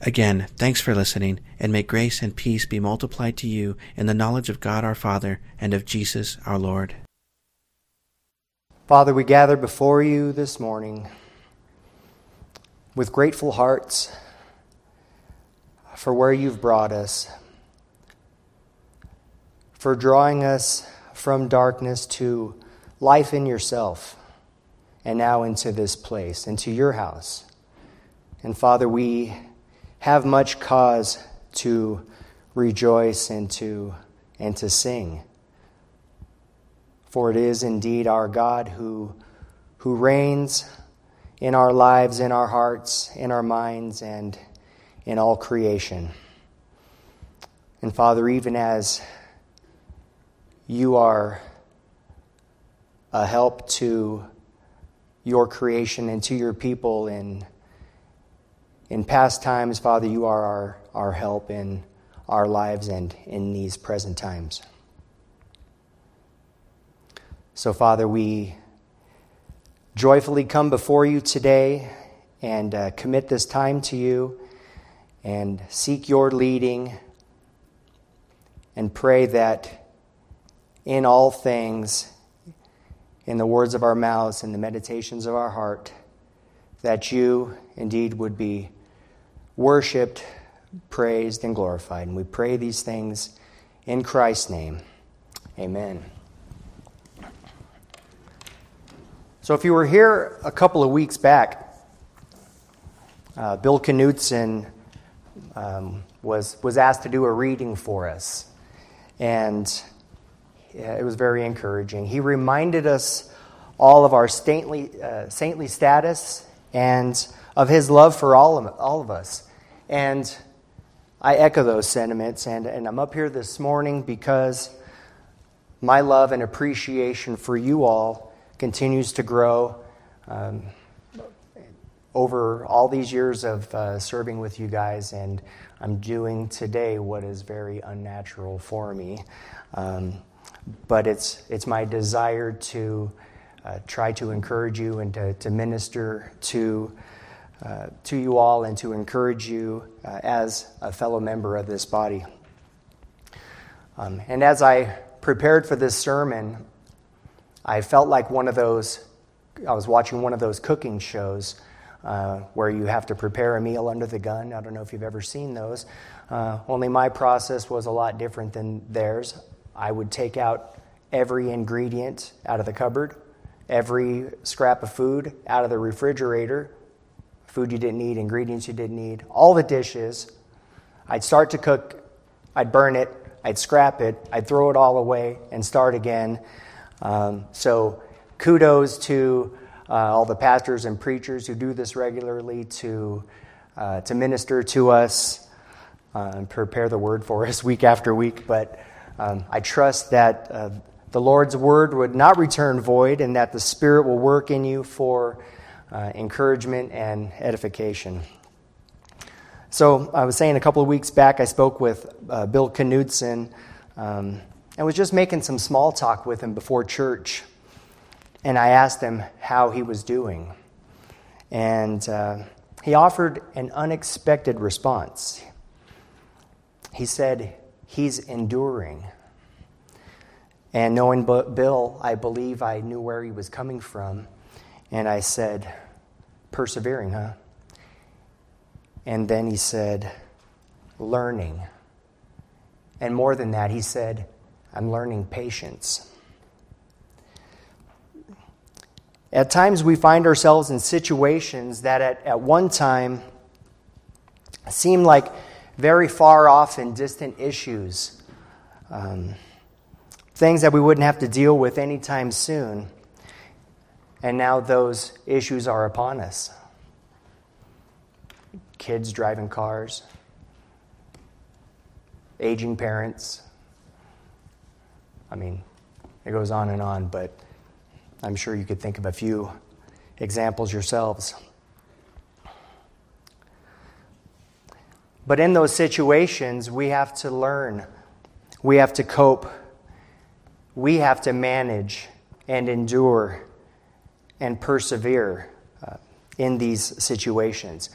Again, thanks for listening, and may grace and peace be multiplied to you in the knowledge of God our Father and of Jesus our Lord. Father, we gather before you this morning with grateful hearts for where you've brought us, for drawing us from darkness to life in yourself, and now into this place, into your house. And Father, we have much cause to rejoice and to, and to sing. For it is indeed our God who, who reigns in our lives, in our hearts, in our minds, and in all creation. And Father, even as you are a help to your creation and to your people in in past times, Father, you are our, our help in our lives and in these present times. So, Father, we joyfully come before you today and uh, commit this time to you and seek your leading and pray that in all things, in the words of our mouths and the meditations of our heart, that you indeed would be worshiped, praised, and glorified. And we pray these things in Christ's name. Amen. So, if you were here a couple of weeks back, uh, Bill Knutson um, was, was asked to do a reading for us. And yeah, it was very encouraging. He reminded us all of our saintly, uh, saintly status and of his love for all of, all of us. And I echo those sentiments, and, and I'm up here this morning because my love and appreciation for you all continues to grow um, over all these years of uh, serving with you guys, and I'm doing today what is very unnatural for me. Um, but it's, it's my desire to uh, try to encourage you and to, to minister to uh, to you all and to encourage you uh, as a fellow member of this body. Um, and as I prepared for this sermon, I felt like one of those, I was watching one of those cooking shows uh, where you have to prepare a meal under the gun. I don't know if you've ever seen those. Uh, only my process was a lot different than theirs. I would take out every ingredient out of the cupboard, every scrap of food out of the refrigerator, food you didn't need, ingredients you didn't need, all the dishes. I'd start to cook, I'd burn it, I'd scrap it, I'd throw it all away and start again. Um, so, kudos to uh, all the pastors and preachers who do this regularly to, uh, to minister to us uh, and prepare the word for us week after week. But um, I trust that uh, the Lord's word would not return void and that the Spirit will work in you for uh, encouragement and edification. So, I was saying a couple of weeks back, I spoke with uh, Bill Knudsen um, and was just making some small talk with him before church. And I asked him how he was doing. And uh, he offered an unexpected response. He said, He's enduring. And knowing Bill, I believe I knew where he was coming from. And I said, Persevering, huh? And then he said, Learning. And more than that, he said, I'm learning patience. At times, we find ourselves in situations that at, at one time seem like very far off and distant issues, um, things that we wouldn't have to deal with anytime soon and now those issues are upon us. Kids driving cars, aging parents. I mean, it goes on and on, but I'm sure you could think of a few examples yourselves. But in those situations, we have to learn, we have to cope, we have to manage and endure and persevere uh, in these situations.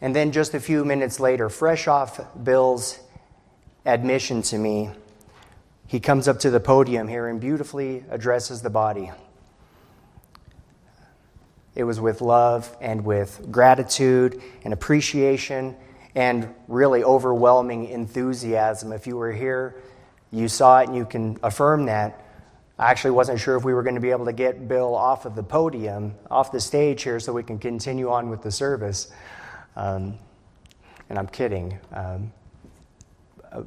And then just a few minutes later, fresh off Bill's admission to me, he comes up to the podium here and beautifully addresses the body. It was with love and with gratitude and appreciation and really overwhelming enthusiasm. If you were here, you saw it and you can affirm that. I actually wasn't sure if we were going to be able to get Bill off of the podium, off the stage here, so we can continue on with the service. Um, and I'm kidding. Um, uh,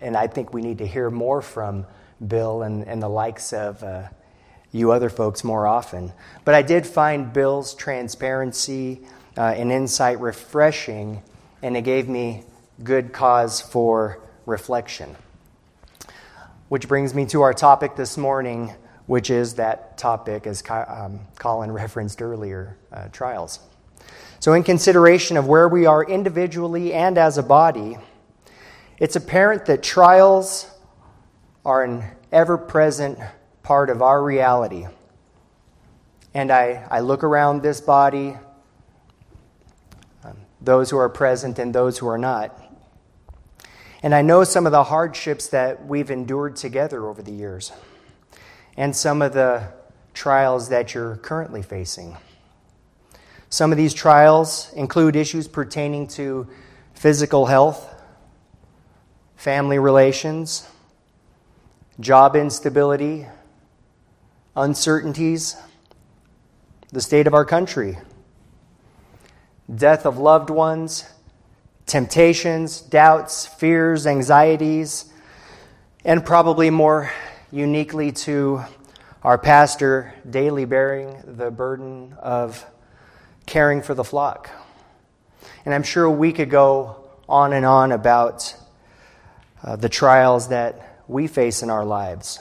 and I think we need to hear more from Bill and, and the likes of uh, you other folks more often. But I did find Bill's transparency uh, and insight refreshing, and it gave me good cause for reflection. Which brings me to our topic this morning, which is that topic, as um, Colin referenced earlier uh, trials. So, in consideration of where we are individually and as a body, it's apparent that trials are an ever present part of our reality. And I, I look around this body, um, those who are present and those who are not. And I know some of the hardships that we've endured together over the years, and some of the trials that you're currently facing. Some of these trials include issues pertaining to physical health, family relations, job instability, uncertainties, the state of our country, death of loved ones, temptations, doubts, fears, anxieties, and probably more uniquely to our pastor, daily bearing the burden of caring for the flock. And I'm sure we could go on and on about uh, the trials that we face in our lives.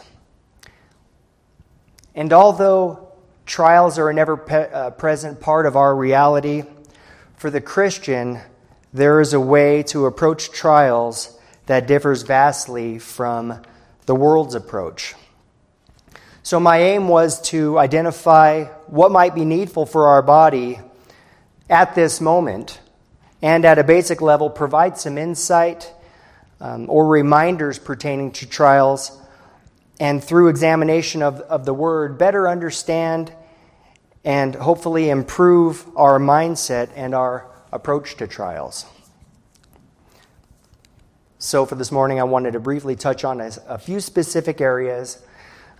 And although trials are an ever pe- uh, present part of our reality, for the Christian, there is a way to approach trials that differs vastly from the world's approach. So, my aim was to identify what might be needful for our body at this moment, and at a basic level, provide some insight um, or reminders pertaining to trials and through examination of, of the Word, better understand and hopefully improve our mindset and our approach to trials. So, for this morning, I wanted to briefly touch on a, a few specific areas,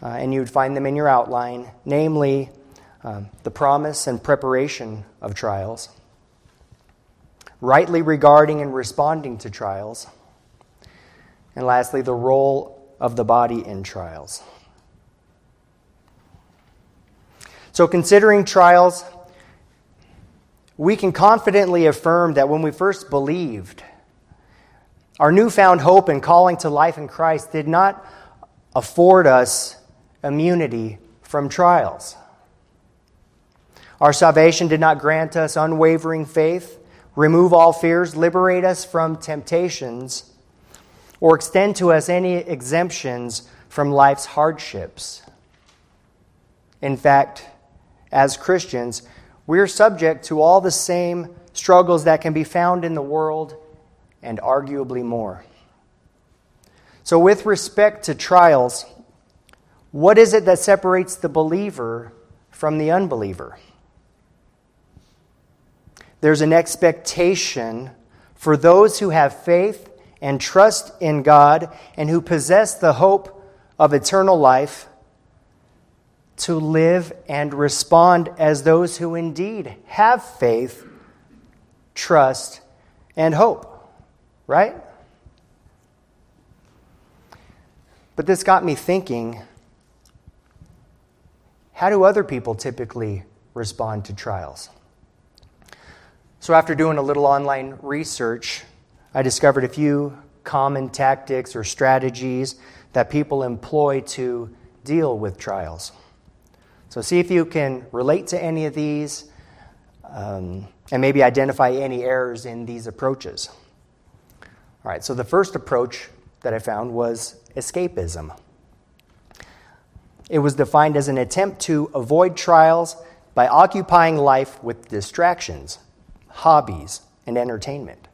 uh, and you'd find them in your outline, namely um, the promise and preparation of trials, rightly regarding and responding to trials, and lastly, the role of the body in trials. So, considering trials, we can confidently affirm that when we first believed, our newfound hope and calling to life in Christ did not afford us immunity from trials. Our salvation did not grant us unwavering faith, remove all fears, liberate us from temptations or extend to us any exemptions from life's hardships. In fact, as Christians, we're subject to all the same struggles that can be found in the world and arguably more. So, with respect to trials, what is it that separates the believer from the unbeliever? There's an expectation for those who have faith and trust in God and who possess the hope of eternal life to live and respond as those who indeed have faith, trust, and hope. Right? But this got me thinking how do other people typically respond to trials? So, after doing a little online research, I discovered a few common tactics or strategies that people employ to deal with trials. So, see if you can relate to any of these um, and maybe identify any errors in these approaches. All right, so the first approach that I found was escapism. It was defined as an attempt to avoid trials by occupying life with distractions, hobbies, and entertainment.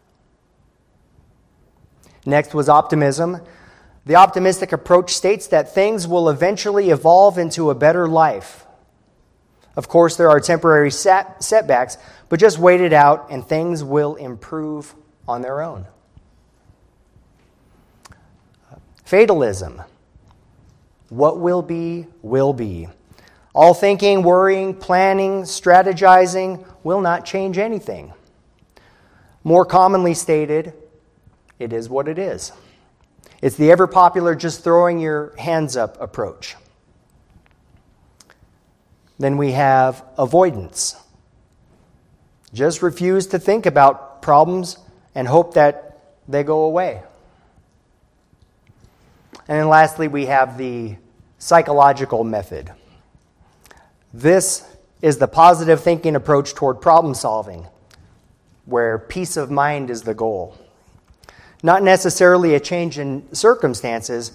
Next was optimism. The optimistic approach states that things will eventually evolve into a better life. Of course, there are temporary setbacks, but just wait it out and things will improve on their own. Fatalism. What will be, will be. All thinking, worrying, planning, strategizing will not change anything. More commonly stated, it is what it is. It's the ever popular just throwing your hands up approach. Then we have avoidance. Just refuse to think about problems and hope that they go away. And then lastly, we have the psychological method. This is the positive thinking approach toward problem solving, where peace of mind is the goal. Not necessarily a change in circumstances,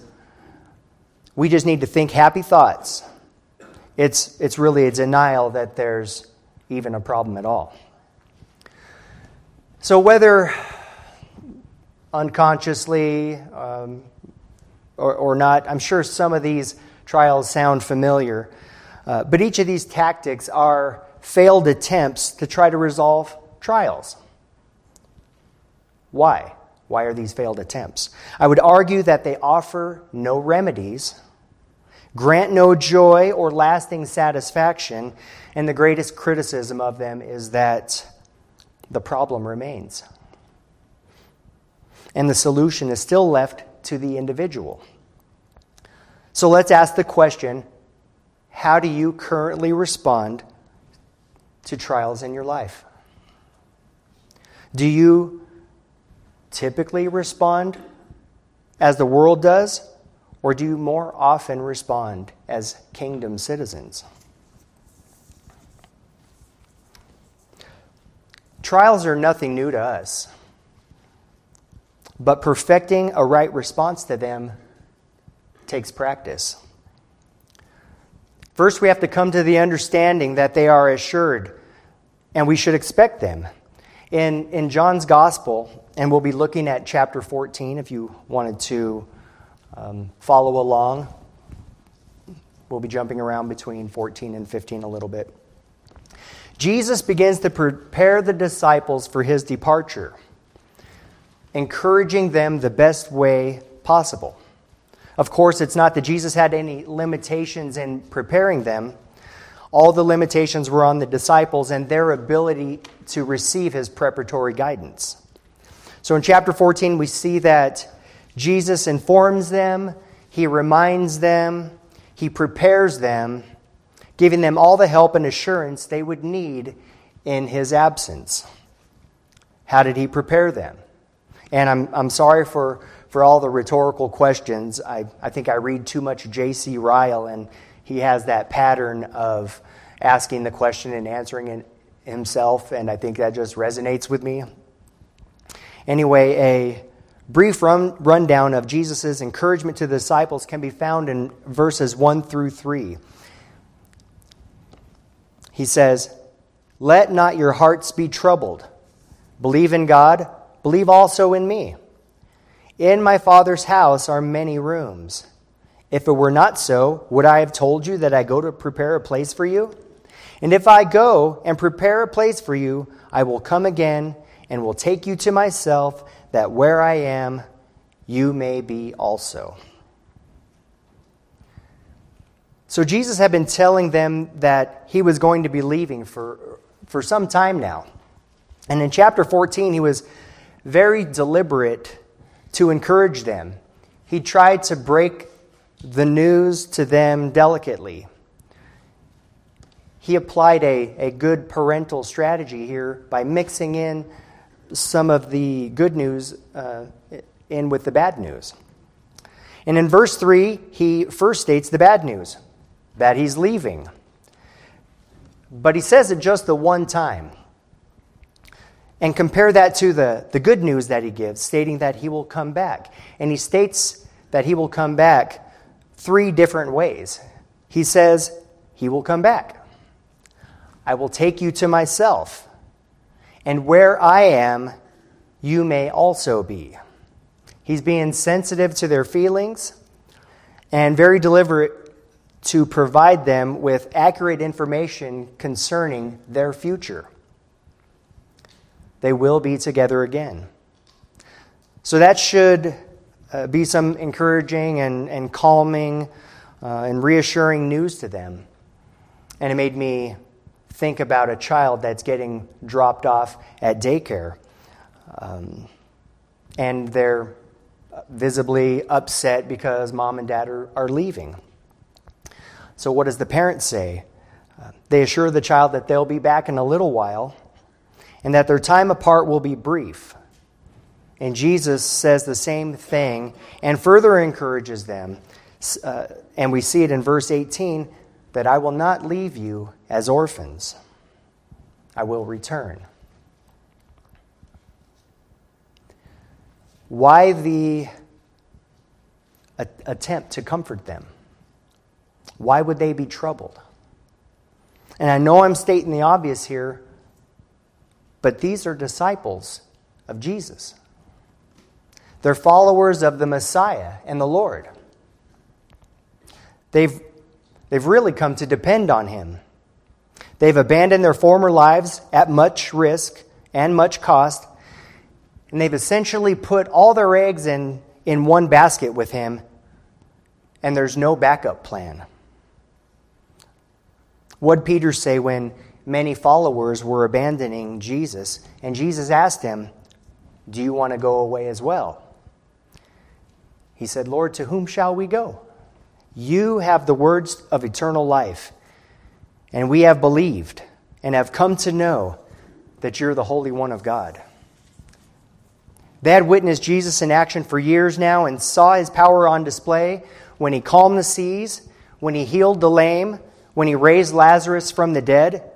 we just need to think happy thoughts. It's, it's really a denial that there's even a problem at all. So, whether unconsciously, um, or, or not. I'm sure some of these trials sound familiar. Uh, but each of these tactics are failed attempts to try to resolve trials. Why? Why are these failed attempts? I would argue that they offer no remedies, grant no joy or lasting satisfaction, and the greatest criticism of them is that the problem remains. And the solution is still left to the individual. So let's ask the question how do you currently respond to trials in your life? Do you typically respond as the world does, or do you more often respond as kingdom citizens? Trials are nothing new to us. But perfecting a right response to them takes practice. First, we have to come to the understanding that they are assured, and we should expect them. In, in John's Gospel, and we'll be looking at chapter 14 if you wanted to um, follow along. We'll be jumping around between 14 and 15 a little bit. Jesus begins to prepare the disciples for his departure encouraging them the best way possible. Of course, it's not that Jesus had any limitations in preparing them. All the limitations were on the disciples and their ability to receive his preparatory guidance. So in chapter 14, we see that Jesus informs them, he reminds them, he prepares them, giving them all the help and assurance they would need in his absence. How did he prepare them? And I'm, I'm sorry for, for all the rhetorical questions. I, I think I read too much J.C. Ryle, and he has that pattern of asking the question and answering it himself, and I think that just resonates with me. Anyway, a brief run, rundown of Jesus' encouragement to the disciples can be found in verses 1 through 3. He says, Let not your hearts be troubled. Believe in God Believe also in me. In my Father's house are many rooms. If it were not so, would I have told you that I go to prepare a place for you? And if I go and prepare a place for you, I will come again and will take you to myself, that where I am, you may be also. So Jesus had been telling them that he was going to be leaving for, for some time now. And in chapter 14, he was very deliberate to encourage them. He tried to break the news to them delicately. He applied a, a good parental strategy here by mixing in some of the good news uh, in with the bad news. And in verse 3, he first states the bad news that he's leaving. But he says it just the one time. And compare that to the, the good news that he gives, stating that he will come back. And he states that he will come back three different ways. He says, He will come back. I will take you to myself, and where I am, you may also be. He's being sensitive to their feelings and very deliberate to provide them with accurate information concerning their future. They will be together again. So that should uh, be some encouraging and, and calming uh, and reassuring news to them. And it made me think about a child that's getting dropped off at daycare. Um, and they're visibly upset because mom and dad are, are leaving. So, what does the parent say? Uh, they assure the child that they'll be back in a little while and that their time apart will be brief. And Jesus says the same thing and further encourages them. Uh, and we see it in verse 18 that I will not leave you as orphans, I will return. Why the attempt to comfort them? Why would they be troubled? And I know I'm stating the obvious here, but these are disciples of Jesus. They're followers of the Messiah and the Lord. They've, they've really come to depend on Him. They've abandoned their former lives at much risk and much cost, and they've essentially put all their eggs in, in one basket with Him, and there's no backup plan. What did Peter say when many followers were abandoning Jesus, and Jesus asked him, Do you want to go away as well? He said, Lord, to whom shall we go? You have the words of eternal life, and we have believed and have come to know that you're the Holy One of God. They had witnessed Jesus in action for years now and saw his power on display when he calmed the seas, when he healed the lame, when he raised Lazarus from the dead.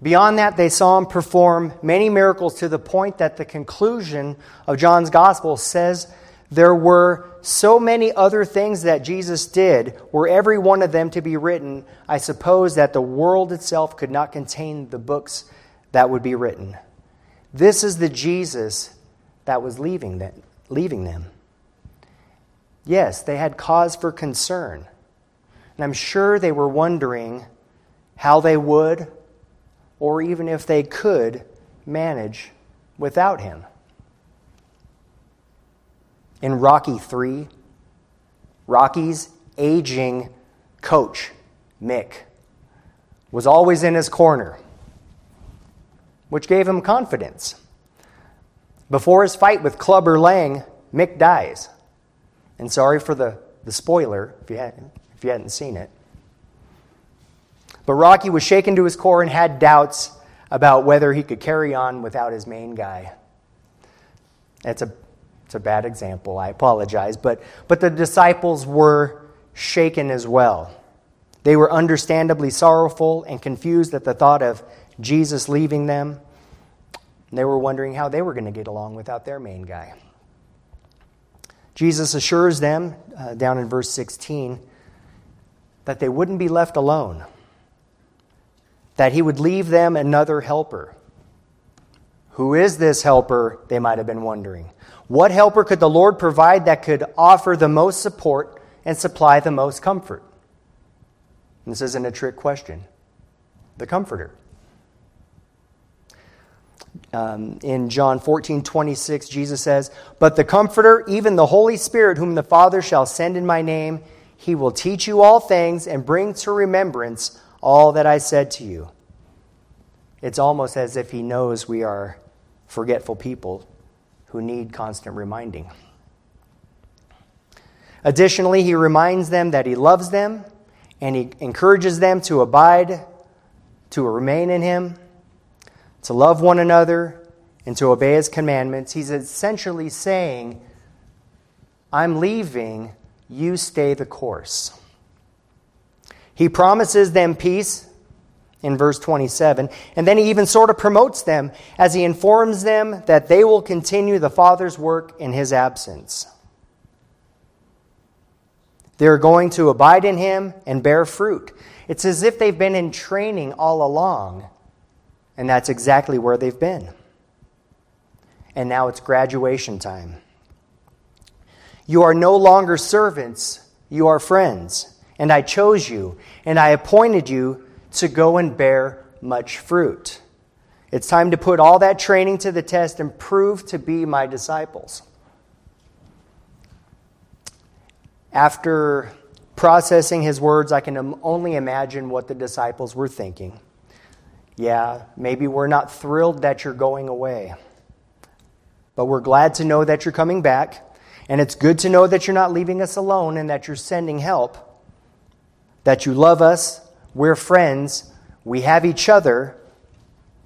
Beyond that, they saw him perform many miracles to the point that the conclusion of John's gospel says there were so many other things that Jesus did, were every one of them to be written, I suppose that the world itself could not contain the books that would be written. This is the Jesus that was leaving them. Leaving them. Yes, they had cause for concern. And I'm sure they were wondering how they would or even if they could manage without him. In Rocky 3, Rocky's aging coach, Mick, was always in his corner, which gave him confidence. Before his fight with Clubber Lang, Mick dies. And sorry for the, the spoiler if you, had, if you hadn't seen it. But Rocky was shaken to his core and had doubts about whether he could carry on without his main guy. It's a, it's a bad example, I apologize. But, but the disciples were shaken as well. They were understandably sorrowful and confused at the thought of Jesus leaving them. They were wondering how they were going to get along without their main guy. Jesus assures them, uh, down in verse 16, that they wouldn't be left alone that he would leave them another helper. Who is this helper? They might have been wondering. What helper could the Lord provide that could offer the most support and supply the most comfort? This isn't a trick question. The Comforter. Um, in John 14, 26, Jesus says, But the Comforter, even the Holy Spirit, whom the Father shall send in my name, he will teach you all things and bring to remembrance all that I said to you. It's almost as if he knows we are forgetful people who need constant reminding. Additionally, he reminds them that he loves them and he encourages them to abide, to remain in him, to love one another, and to obey his commandments, he's essentially saying, I'm leaving, you stay the course. He promises them peace in verse 27, and then he even sort of promotes them as he informs them that they will continue the Father's work in his absence. They're going to abide in him and bear fruit. It's as if they've been in training all along, and that's exactly where they've been. And now it's graduation time. You are no longer servants, you are friends. And I chose you, and I appointed you to go and bear much fruit. It's time to put all that training to the test and prove to be my disciples. After processing his words, I can only imagine what the disciples were thinking. Yeah, maybe we're not thrilled that you're going away, but we're glad to know that you're coming back. And it's good to know that you're not leaving us alone and that you're sending help, that you love us, we're friends, we have each other.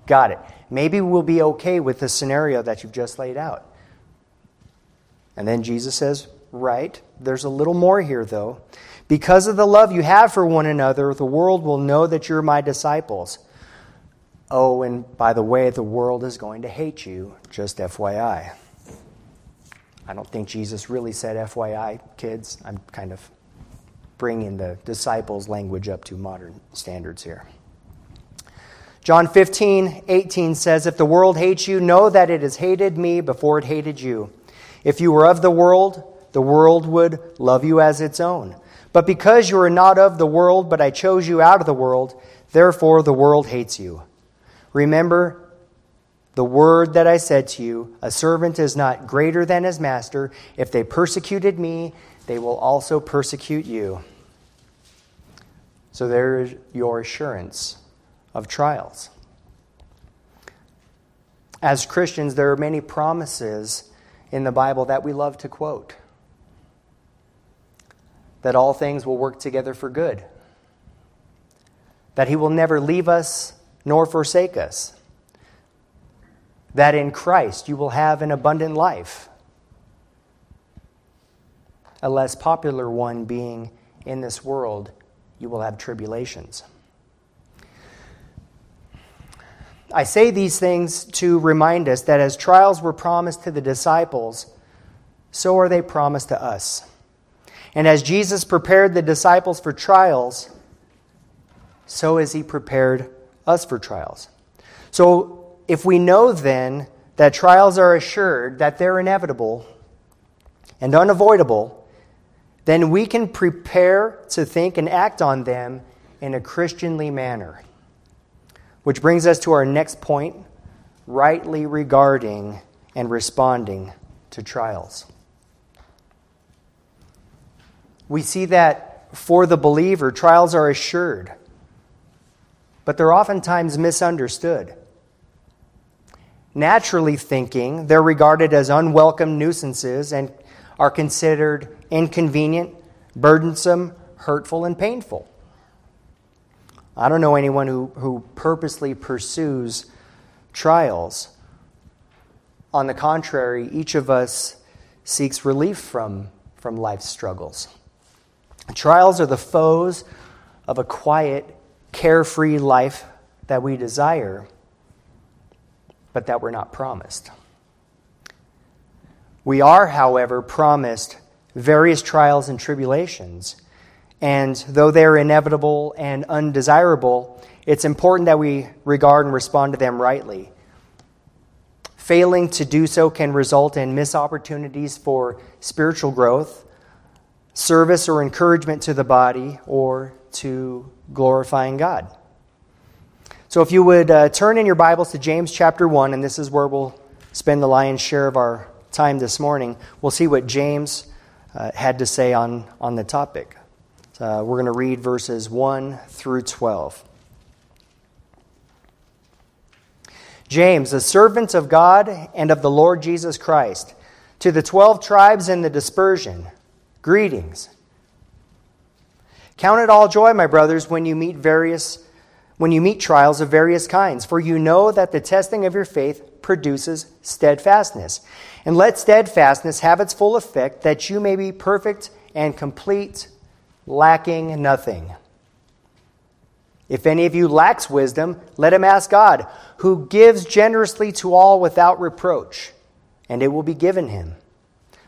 Got it. Maybe we'll be okay with the scenario that you've just laid out. And then Jesus says, Right, there's a little more here, though. Because of the love you have for one another, the world will know that you're my disciples. Oh, and by the way, the world is going to hate you, just FYI. I don't think Jesus really said FYI, kids. I'm kind of bringing the disciples' language up to modern standards here. John 15, 18 says, If the world hates you, know that it has hated me before it hated you. If you were of the world, the world would love you as its own. But because you are not of the world, but I chose you out of the world, therefore the world hates you. Remember the word that I said to you a servant is not greater than his master. If they persecuted me, they will also persecute you. So there is your assurance of trials. As Christians, there are many promises in the Bible that we love to quote that all things will work together for good, that He will never leave us nor forsake us that in Christ you will have an abundant life. A less popular one being in this world, you will have tribulations. I say these things to remind us that as trials were promised to the disciples, so are they promised to us. And as Jesus prepared the disciples for trials, so has he prepared us for trials. So if we know then that trials are assured, that they're inevitable and unavoidable, then we can prepare to think and act on them in a Christianly manner. Which brings us to our next point rightly regarding and responding to trials. We see that for the believer, trials are assured, but they're oftentimes misunderstood. Naturally thinking, they're regarded as unwelcome nuisances and are considered inconvenient, burdensome, hurtful, and painful. I don't know anyone who, who purposely pursues trials. On the contrary, each of us seeks relief from, from life's struggles. Trials are the foes of a quiet, carefree life that we desire but that we're not promised. We are, however, promised various trials and tribulations. And though they're inevitable and undesirable, it's important that we regard and respond to them rightly. Failing to do so can result in missed opportunities for spiritual growth, service or encouragement to the body, or to glorifying God. So if you would uh, turn in your Bibles to James chapter 1, and this is where we'll spend the lion's share of our time this morning, we'll see what James uh, had to say on, on the topic. Uh, we're going to read verses 1 through 12. James, a servant of God and of the Lord Jesus Christ, to the twelve tribes in the dispersion, greetings. Count it all joy, my brothers, when you meet various when you meet trials of various kinds, for you know that the testing of your faith produces steadfastness. And let steadfastness have its full effect, that you may be perfect and complete, lacking nothing. If any of you lacks wisdom, let him ask God, who gives generously to all without reproach, and it will be given him.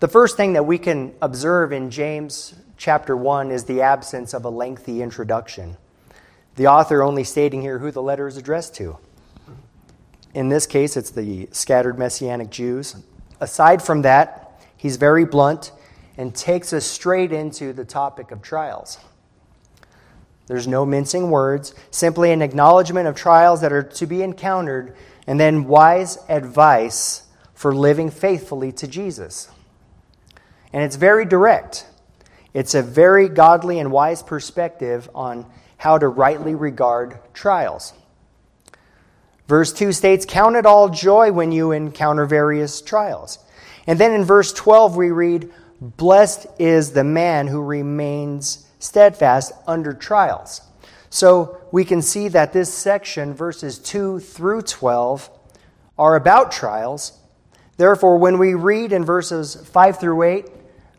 The first thing that we can observe in James chapter 1 is the absence of a lengthy introduction. The author only stating here who the letter is addressed to. In this case, it's the scattered Messianic Jews. Aside from that, he's very blunt and takes us straight into the topic of trials. There's no mincing words, simply an acknowledgement of trials that are to be encountered, and then wise advice for living faithfully to Jesus. And it's very direct. It's a very godly and wise perspective on how to rightly regard trials. Verse 2 states, Count it all joy when you encounter various trials. And then in verse 12, we read, Blessed is the man who remains steadfast under trials. So we can see that this section, verses 2 through 12, are about trials. Therefore, when we read in verses 5 through 8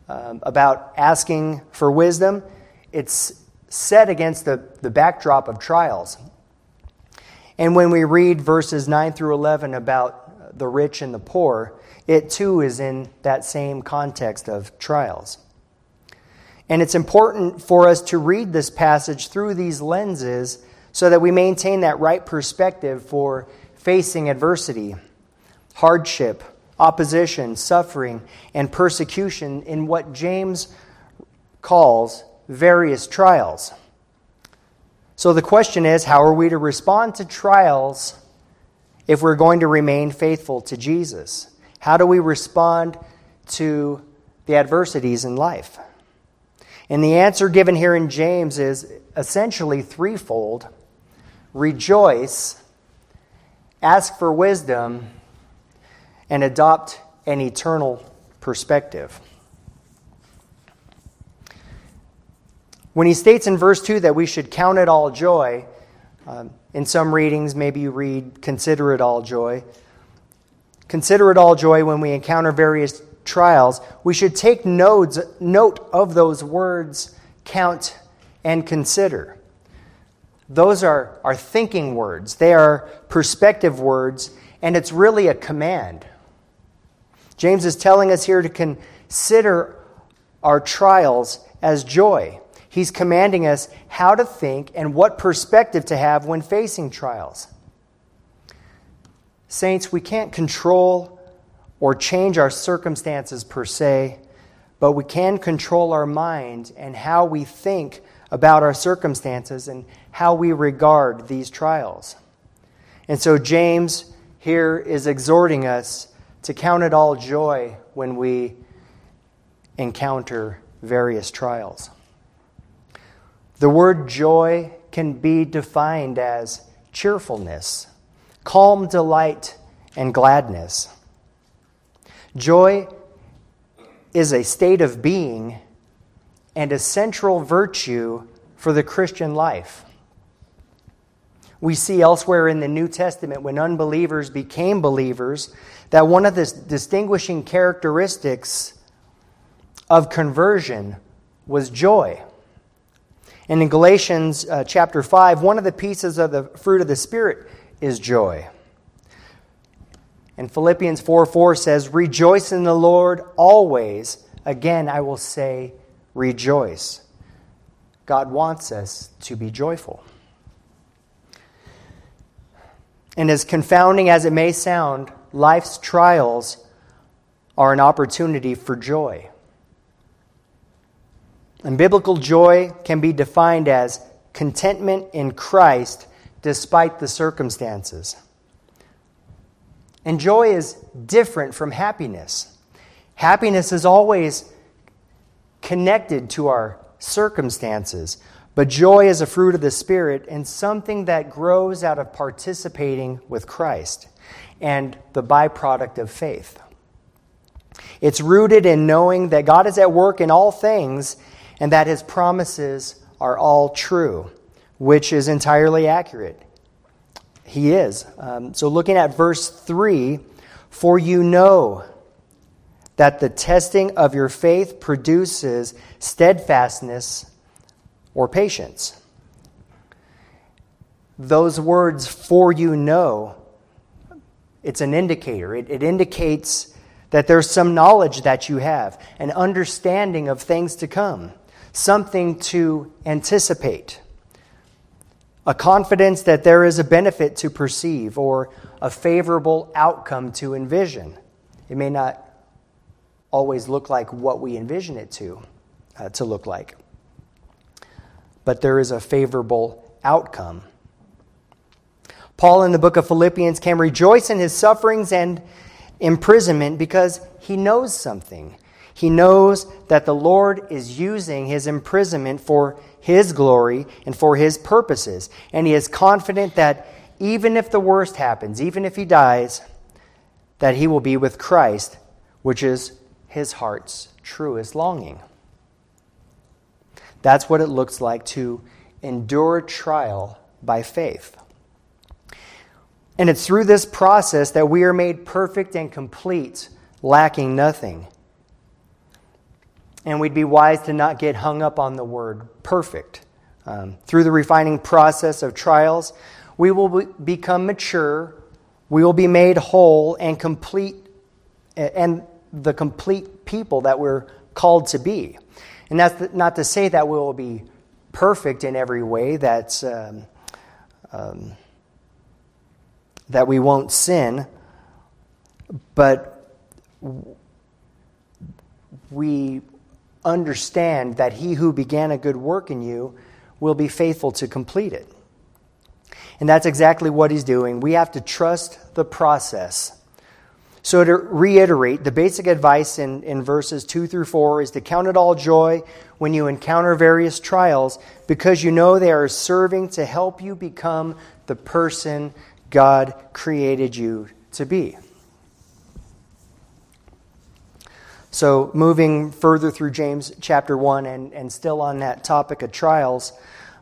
um, about asking for wisdom, it's set against the, the backdrop of trials. And when we read verses 9 through 11 about the rich and the poor, it too is in that same context of trials. And it's important for us to read this passage through these lenses so that we maintain that right perspective for facing adversity, hardship, opposition, suffering, and persecution in what James calls various trials. So the question is how are we to respond to trials if we're going to remain faithful to Jesus? How do we respond to the adversities in life? And the answer given here in James is essentially threefold rejoice, ask for wisdom, and adopt an eternal perspective. When he states in verse 2 that we should count it all joy, um, in some readings, maybe you read consider it all joy. Consider it all joy when we encounter various trials, we should take notes, note of those words, count and consider. Those are, are thinking words, they are perspective words, and it's really a command. James is telling us here to consider our trials as joy. He's commanding us how to think and what perspective to have when facing trials. Saints, we can't control or change our circumstances per se, but we can control our mind and how we think about our circumstances and how we regard these trials. And so, James here is exhorting us to count it all joy when we encounter various trials. The word joy can be defined as cheerfulness, calm delight, and gladness. Joy is a state of being and a central virtue for the Christian life. We see elsewhere in the New Testament when unbelievers became believers that one of the distinguishing characteristics of conversion was joy. And in Galatians uh, chapter 5, one of the pieces of the fruit of the Spirit is joy. And Philippians 4 4 says, Rejoice in the Lord always. Again, I will say, rejoice. God wants us to be joyful. And as confounding as it may sound, life's trials are an opportunity for joy. And biblical joy can be defined as contentment in Christ despite the circumstances. And joy is different from happiness. Happiness is always connected to our circumstances, but joy is a fruit of the Spirit and something that grows out of participating with Christ and the byproduct of faith. It's rooted in knowing that God is at work in all things and that his promises are all true, which is entirely accurate. He is. Um, so, looking at verse 3 For you know that the testing of your faith produces steadfastness or patience. Those words, for you know, it's an indicator. It, it indicates that there's some knowledge that you have, an understanding of things to come, something to anticipate, a confidence that there is a benefit to perceive or a favorable outcome to envision. It may not always look like what we envision it to, uh, to look like, but there is a favorable outcome. Paul in the book of Philippians can rejoice in his sufferings and imprisonment because he knows something. He knows that the Lord is using his imprisonment for his glory and for his purposes. And he is confident that even if the worst happens, even if he dies, that he will be with Christ, which is his heart's truest longing. That's what it looks like to endure trial by faith. And it's through this process that we are made perfect and complete, lacking nothing. And we'd be wise to not get hung up on the word perfect. Um, through the refining process of trials, we will be- become mature, we will be made whole and complete, and the complete people that we're called to be. And that's not to say that we will be perfect in every way, that's. Um, um, that we won't sin, but we understand that he who began a good work in you will be faithful to complete it. And that's exactly what he's doing. We have to trust the process. So, to reiterate, the basic advice in, in verses 2 through 4 is to count it all joy when you encounter various trials because you know they are serving to help you become the person God created you to be. So, moving further through James chapter 1 and, and still on that topic of trials,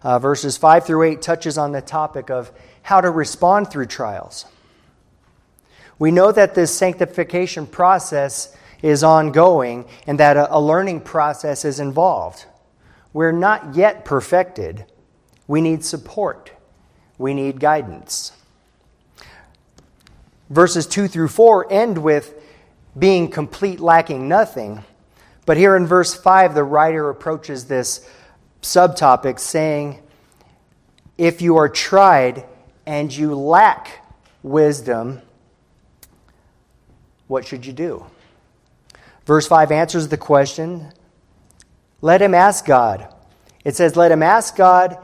uh, verses 5 through 8 touches on the topic of how to respond through trials. We know that this sanctification process is ongoing and that a, learning process is involved. We're not yet perfected. We need support, we need guidance verses 2 through 4 end with being complete, lacking nothing. But here in verse 5, the writer approaches this subtopic saying, If you are tried and you lack wisdom, what should you do? Verse 5 answers the question let him ask God. It says, Let him ask God,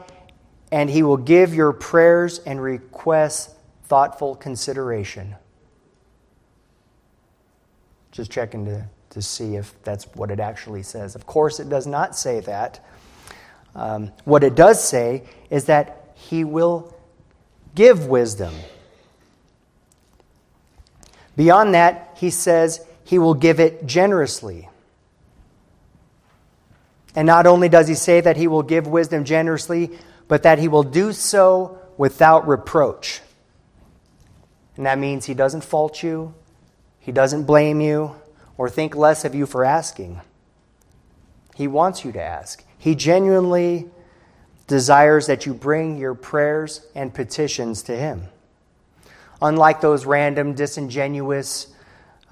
and he will give your prayers and requests thoughtful consideration. Just checking to, to see if that's what it actually says. Of course, it does not say that. Um, what it does say is that He will give wisdom. Beyond that, He says He will give it generously. And not only does He say that He will give wisdom generously, but that He will do so without reproach. And that means He doesn't fault you, He doesn't blame you, or think less of you for asking. He wants you to ask. He genuinely desires that you bring your prayers and petitions to Him. Unlike those random, disingenuous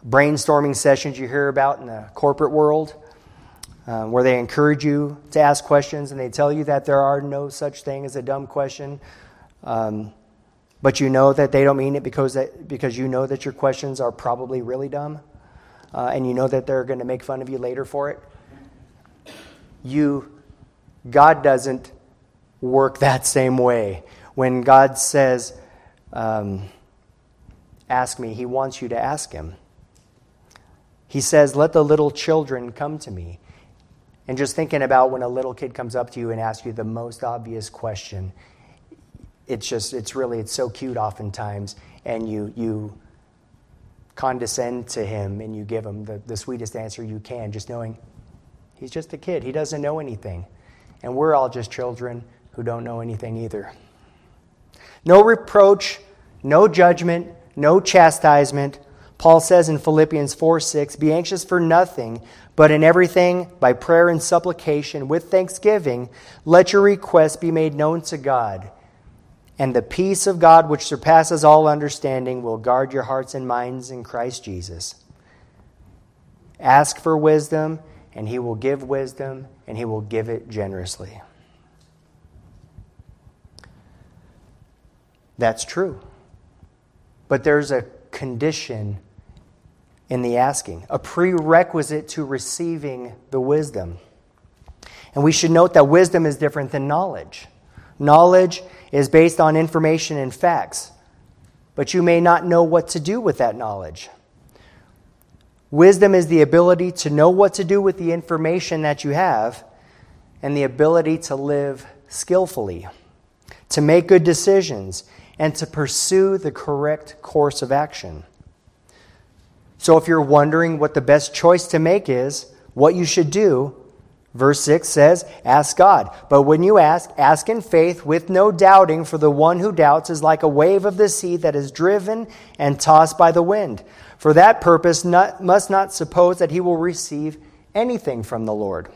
brainstorming sessions you hear about in the corporate world, um, where they encourage you to ask questions and they tell you that there are no such thing as a dumb question. Um, but you know that they don't mean it because, that, because you know that your questions are probably really dumb, uh, and you know that they're going to make fun of you later for it. You, God doesn't work that same way. When God says, um, Ask me, He wants you to ask Him. He says, Let the little children come to me. And just thinking about when a little kid comes up to you and asks you the most obvious question, it's just, it's really, it's so cute oftentimes. And you, you condescend to him and you give him the, the sweetest answer you can, just knowing he's just a kid. He doesn't know anything. And we're all just children who don't know anything either. No reproach, no judgment, no chastisement. Paul says in Philippians 4 6, Be anxious for nothing, but in everything, by prayer and supplication, with thanksgiving, let your requests be made known to God. And the peace of God, which surpasses all understanding, will guard your hearts and minds in Christ Jesus. Ask for wisdom, and he will give wisdom, and he will give it generously. That's true. But there's a condition in the asking, a prerequisite to receiving the wisdom. And we should note that wisdom is different than knowledge. Knowledge is based on information and facts, but you may not know what to do with that knowledge. Wisdom is the ability to know what to do with the information that you have and the ability to live skillfully, to make good decisions, and to pursue the correct course of action. So if you're wondering what the best choice to make is, what you should do, verse 6 says, Ask God. But when you ask, ask in faith with no doubting, for the one who doubts is like a wave of the sea that is driven and tossed by the wind. For that purpose not, must not suppose that he will receive anything from the Lord.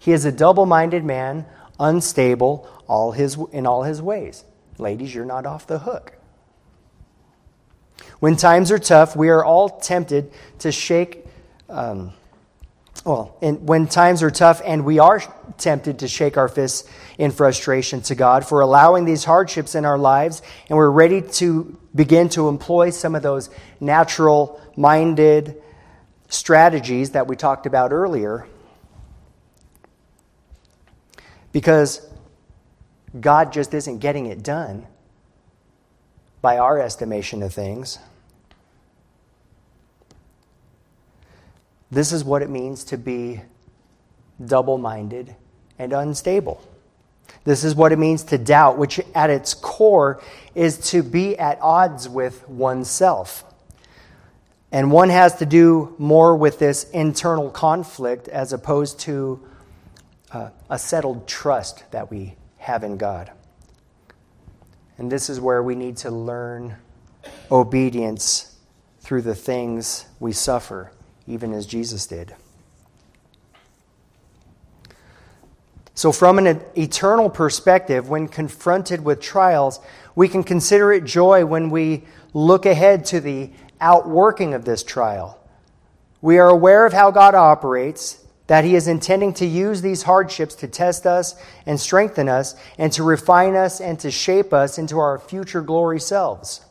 He is a double minded man, unstable all his, in all his ways. Ladies, you're not off the hook. When times are tough, we are all tempted to shake. Um, well, and when times are tough, and we are tempted to shake our fists in frustration to God for allowing these hardships in our lives, and we're ready to begin to employ some of those natural minded strategies that we talked about earlier. Because God just isn't getting it done by our estimation of things. This is what it means to be double minded and unstable. This is what it means to doubt, which at its core is to be at odds with oneself. And one has to do more with this internal conflict as opposed to uh, a settled trust that we have in God. And this is where we need to learn obedience through the things we suffer, even as Jesus did. So, from an eternal perspective, when confronted with trials, we can consider it joy when we look ahead to the outworking of this trial. We are aware of how God operates that He is intending to use these hardships to test us and strengthen us, and to refine us and to shape us into our future glory selves.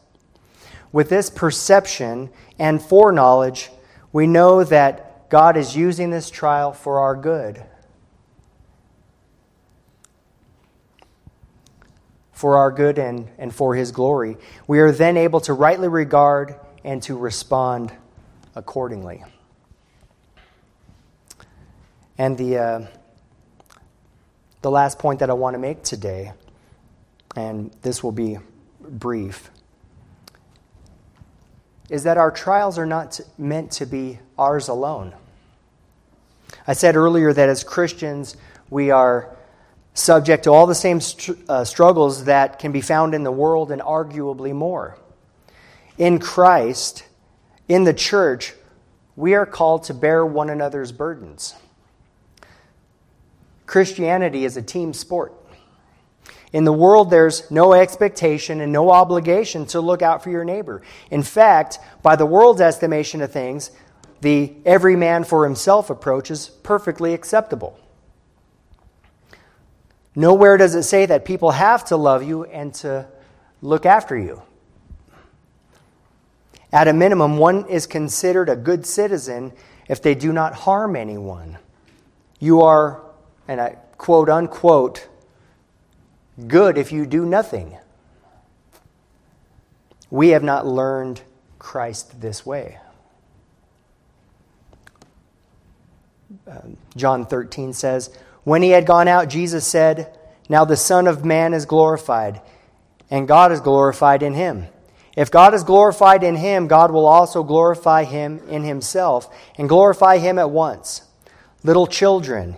With this perception and foreknowledge, we know that God is using this trial for our good. For our good and, and for His glory. We are then able to rightly regard and to respond accordingly. And the, uh, the last point that I want to make today, and this will be brief, is that our trials are not meant to be ours alone. I said earlier that as Christians, we are subject to all the same uh, struggles that can be found in the world and arguably more. In Christ, in the church, we are called to bear one another's burdens. Christianity is a team sport. In the world, there's no expectation and no obligation to look out for your neighbor. In fact, by the world's estimation of things, the every man for himself approach is perfectly acceptable. Nowhere does it say that people have to love you and to look after you. At a minimum, one is considered a good citizen if they do not harm anyone. You are, and I quote unquote, good if you do nothing. We have not learned Christ this way. Um, John 13 says, When he had gone out, Jesus said, Now the Son of Man is glorified, and God is glorified in him. If God is glorified in him, God will also glorify him in himself, and glorify him at once. Little children,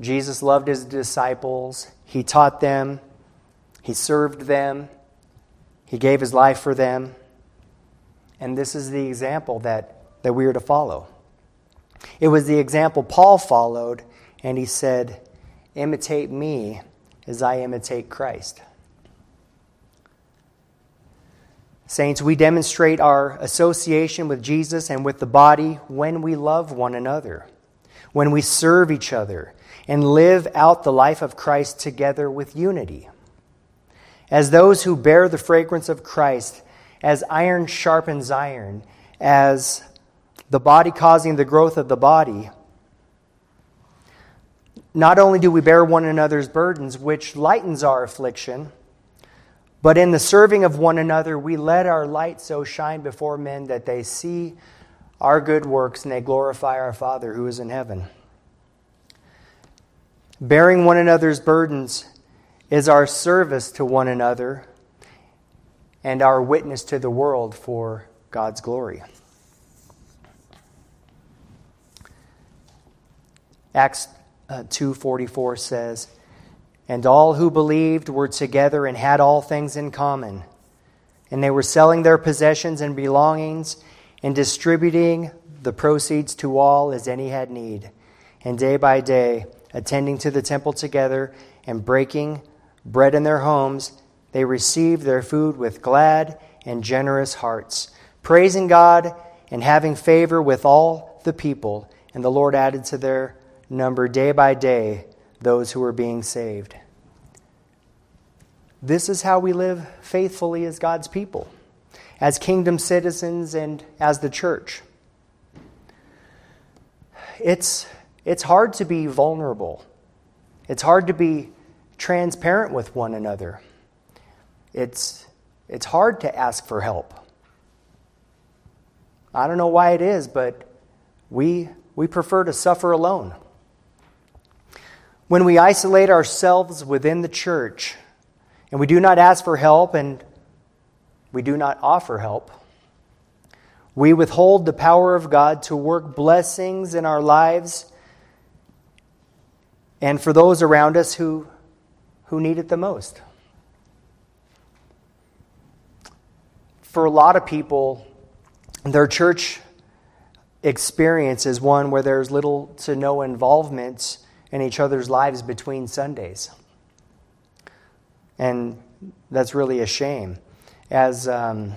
Jesus loved his disciples, he taught them, he served them, he gave his life for them. And this is the example that, that we are to follow. It was the example Paul followed, and he said, Imitate me as I imitate Christ. Saints, we demonstrate our association with Jesus and with the body when we love one another, when we serve each other, and live out the life of Christ together with unity. As those who bear the fragrance of Christ, as iron sharpens iron, as the body causing the growth of the body, not only do we bear one another's burdens, which lightens our affliction, but in the serving of one another, we let our light so shine before men that they see our good works and they glorify our Father who is in heaven. Bearing one another's burdens is our service to one another and our witness to the world for God's glory. Acts uh, 2:44 says, "And all who believed were together and had all things in common, and they were selling their possessions and belongings and distributing the proceeds to all as any had need. And day by day attending to the temple together and breaking bread in their homes, they received their food with glad and generous hearts, praising God and having favor with all the people. And the Lord added to their number day by day those who were being saved. This is how we live faithfully as God's people, as kingdom citizens, and as the church. It's it's hard to be vulnerable. It's hard to be transparent with one another. It's, it's hard to ask for help. I don't know why it is, but we, we prefer to suffer alone. When we isolate ourselves within the church and we do not ask for help and we do not offer help, we withhold the power of God to work blessings in our lives and for those around us who, who need it the most. For a lot of people, their church experience is one where there's little to no involvement in each other's lives between Sundays. And that's really a shame. As um,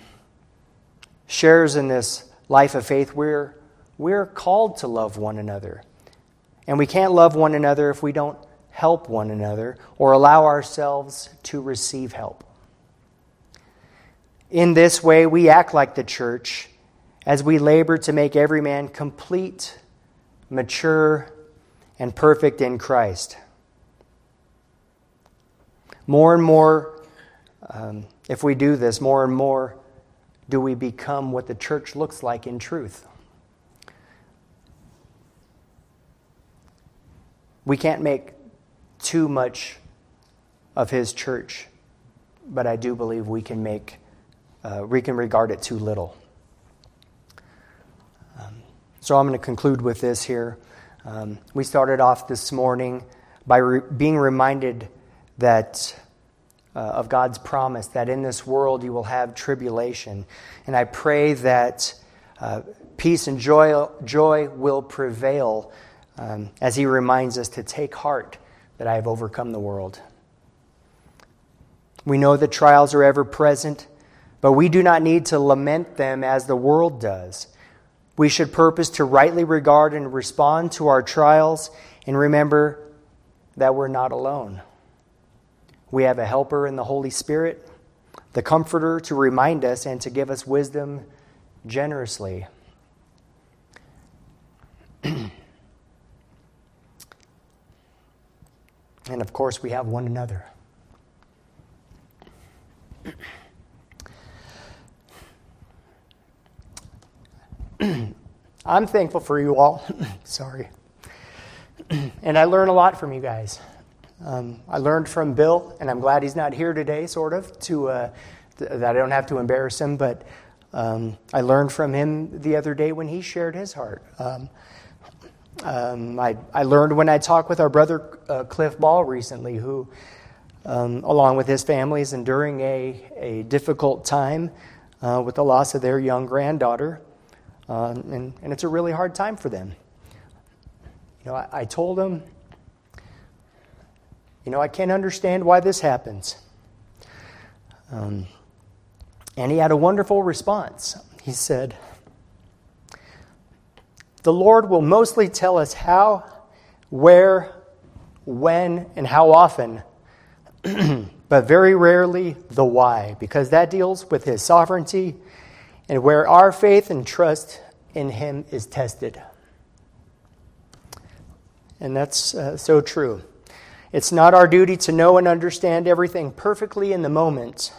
shares in this life of faith, we're, we're called to love one another. And we can't love one another if we don't help one another or allow ourselves to receive help. In this way, we act like the church as we labor to make every man complete, mature, and perfect in Christ. More and more, um, if we do this, more and more do we become what the church looks like in truth. We can't make too much of His church, but I do believe we can make, uh, we can regard it too little. Um, so I'm going to conclude with this here. Um, we started off this morning by re- being reminded that uh, of God's promise that in this world you will have tribulation. And I pray that uh, peace and joy, joy will prevail um, as He reminds us to take heart that I have overcome the world. We know that trials are ever present, but we do not need to lament them as the world does. We should purpose to rightly regard and respond to our trials and remember that we're not alone. We have a helper in the Holy Spirit, the Comforter to remind us and to give us wisdom generously. and of course, we have one another. I'm thankful for you all. Sorry. and I learn a lot from you guys. Um, I learned from Bill, and I'm glad he's not here today, sort of, to, uh, th- that I don't have to embarrass him, but um, I learned from him the other day when he shared his heart. Um, um I, I learned when I talked with our brother uh, Cliff Ball recently, who, um, along with his family, is enduring a, a difficult time uh, with the loss of their young granddaughter. Um, and, and it's a really hard time for them. You know, I, I told him you know, I can't understand why this happens. Um, and he had a wonderful response. He said, The Lord will mostly tell us how, where, when, and how often, but very rarely the why, because that deals with his sovereignty and where our faith and trust in him is tested. And that's uh, so true. It's not our duty to know and understand everything perfectly in the moment,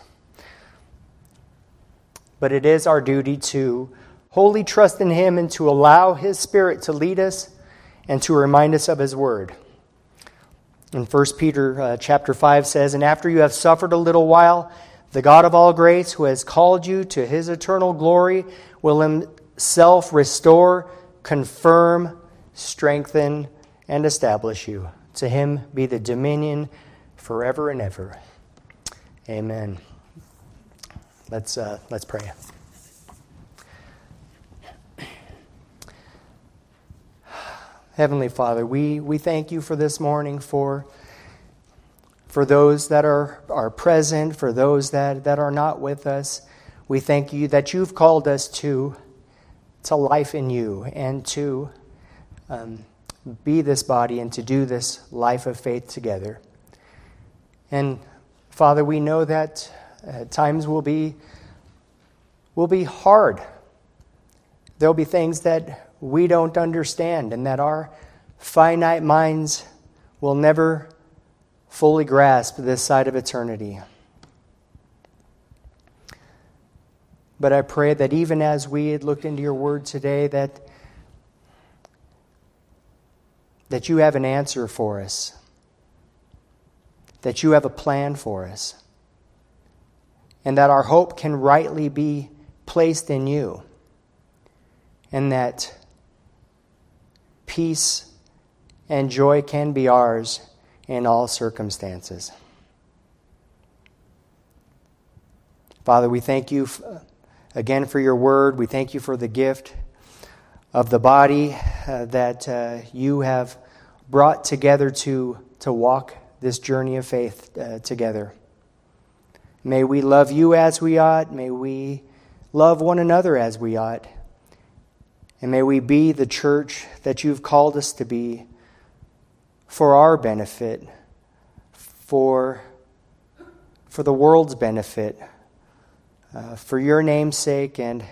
but it is our duty to wholly trust in Him and to allow His Spirit to lead us and to remind us of His Word. In 1 Peter uh, chapter 5 says, And after you have suffered a little while, the God of all grace, who has called you to His eternal glory, will Himself restore, confirm, strengthen, and establish you. To him be the dominion forever and ever. Amen. Let's, uh, let's pray. Heavenly Father, we, we thank you for this morning, for, for those that are, are present, for those that, that are not with us. We thank you that you've called us to, to life in you and to um, be this body and to do this life of faith together. And Father, we know that uh, times will be will be hard. There'll be things that we don't understand and that our finite minds will never fully grasp this side of eternity. But I pray that even as we had looked into your word today, that that you have an answer for us, that you have a plan for us, and that our hope can rightly be placed in you, and that peace and joy can be ours in all circumstances. Father, we thank you again for your word. We thank you for the gift of the body uh, that uh, you have brought together to, to walk this journey of faith uh, together. May we love you as we ought. May we love one another as we ought. And may we be the church that you've called us to be for our benefit, for, for the world's benefit, uh, for your name's sake, and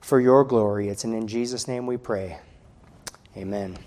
for your glory. It's in Jesus' name we pray. Amen.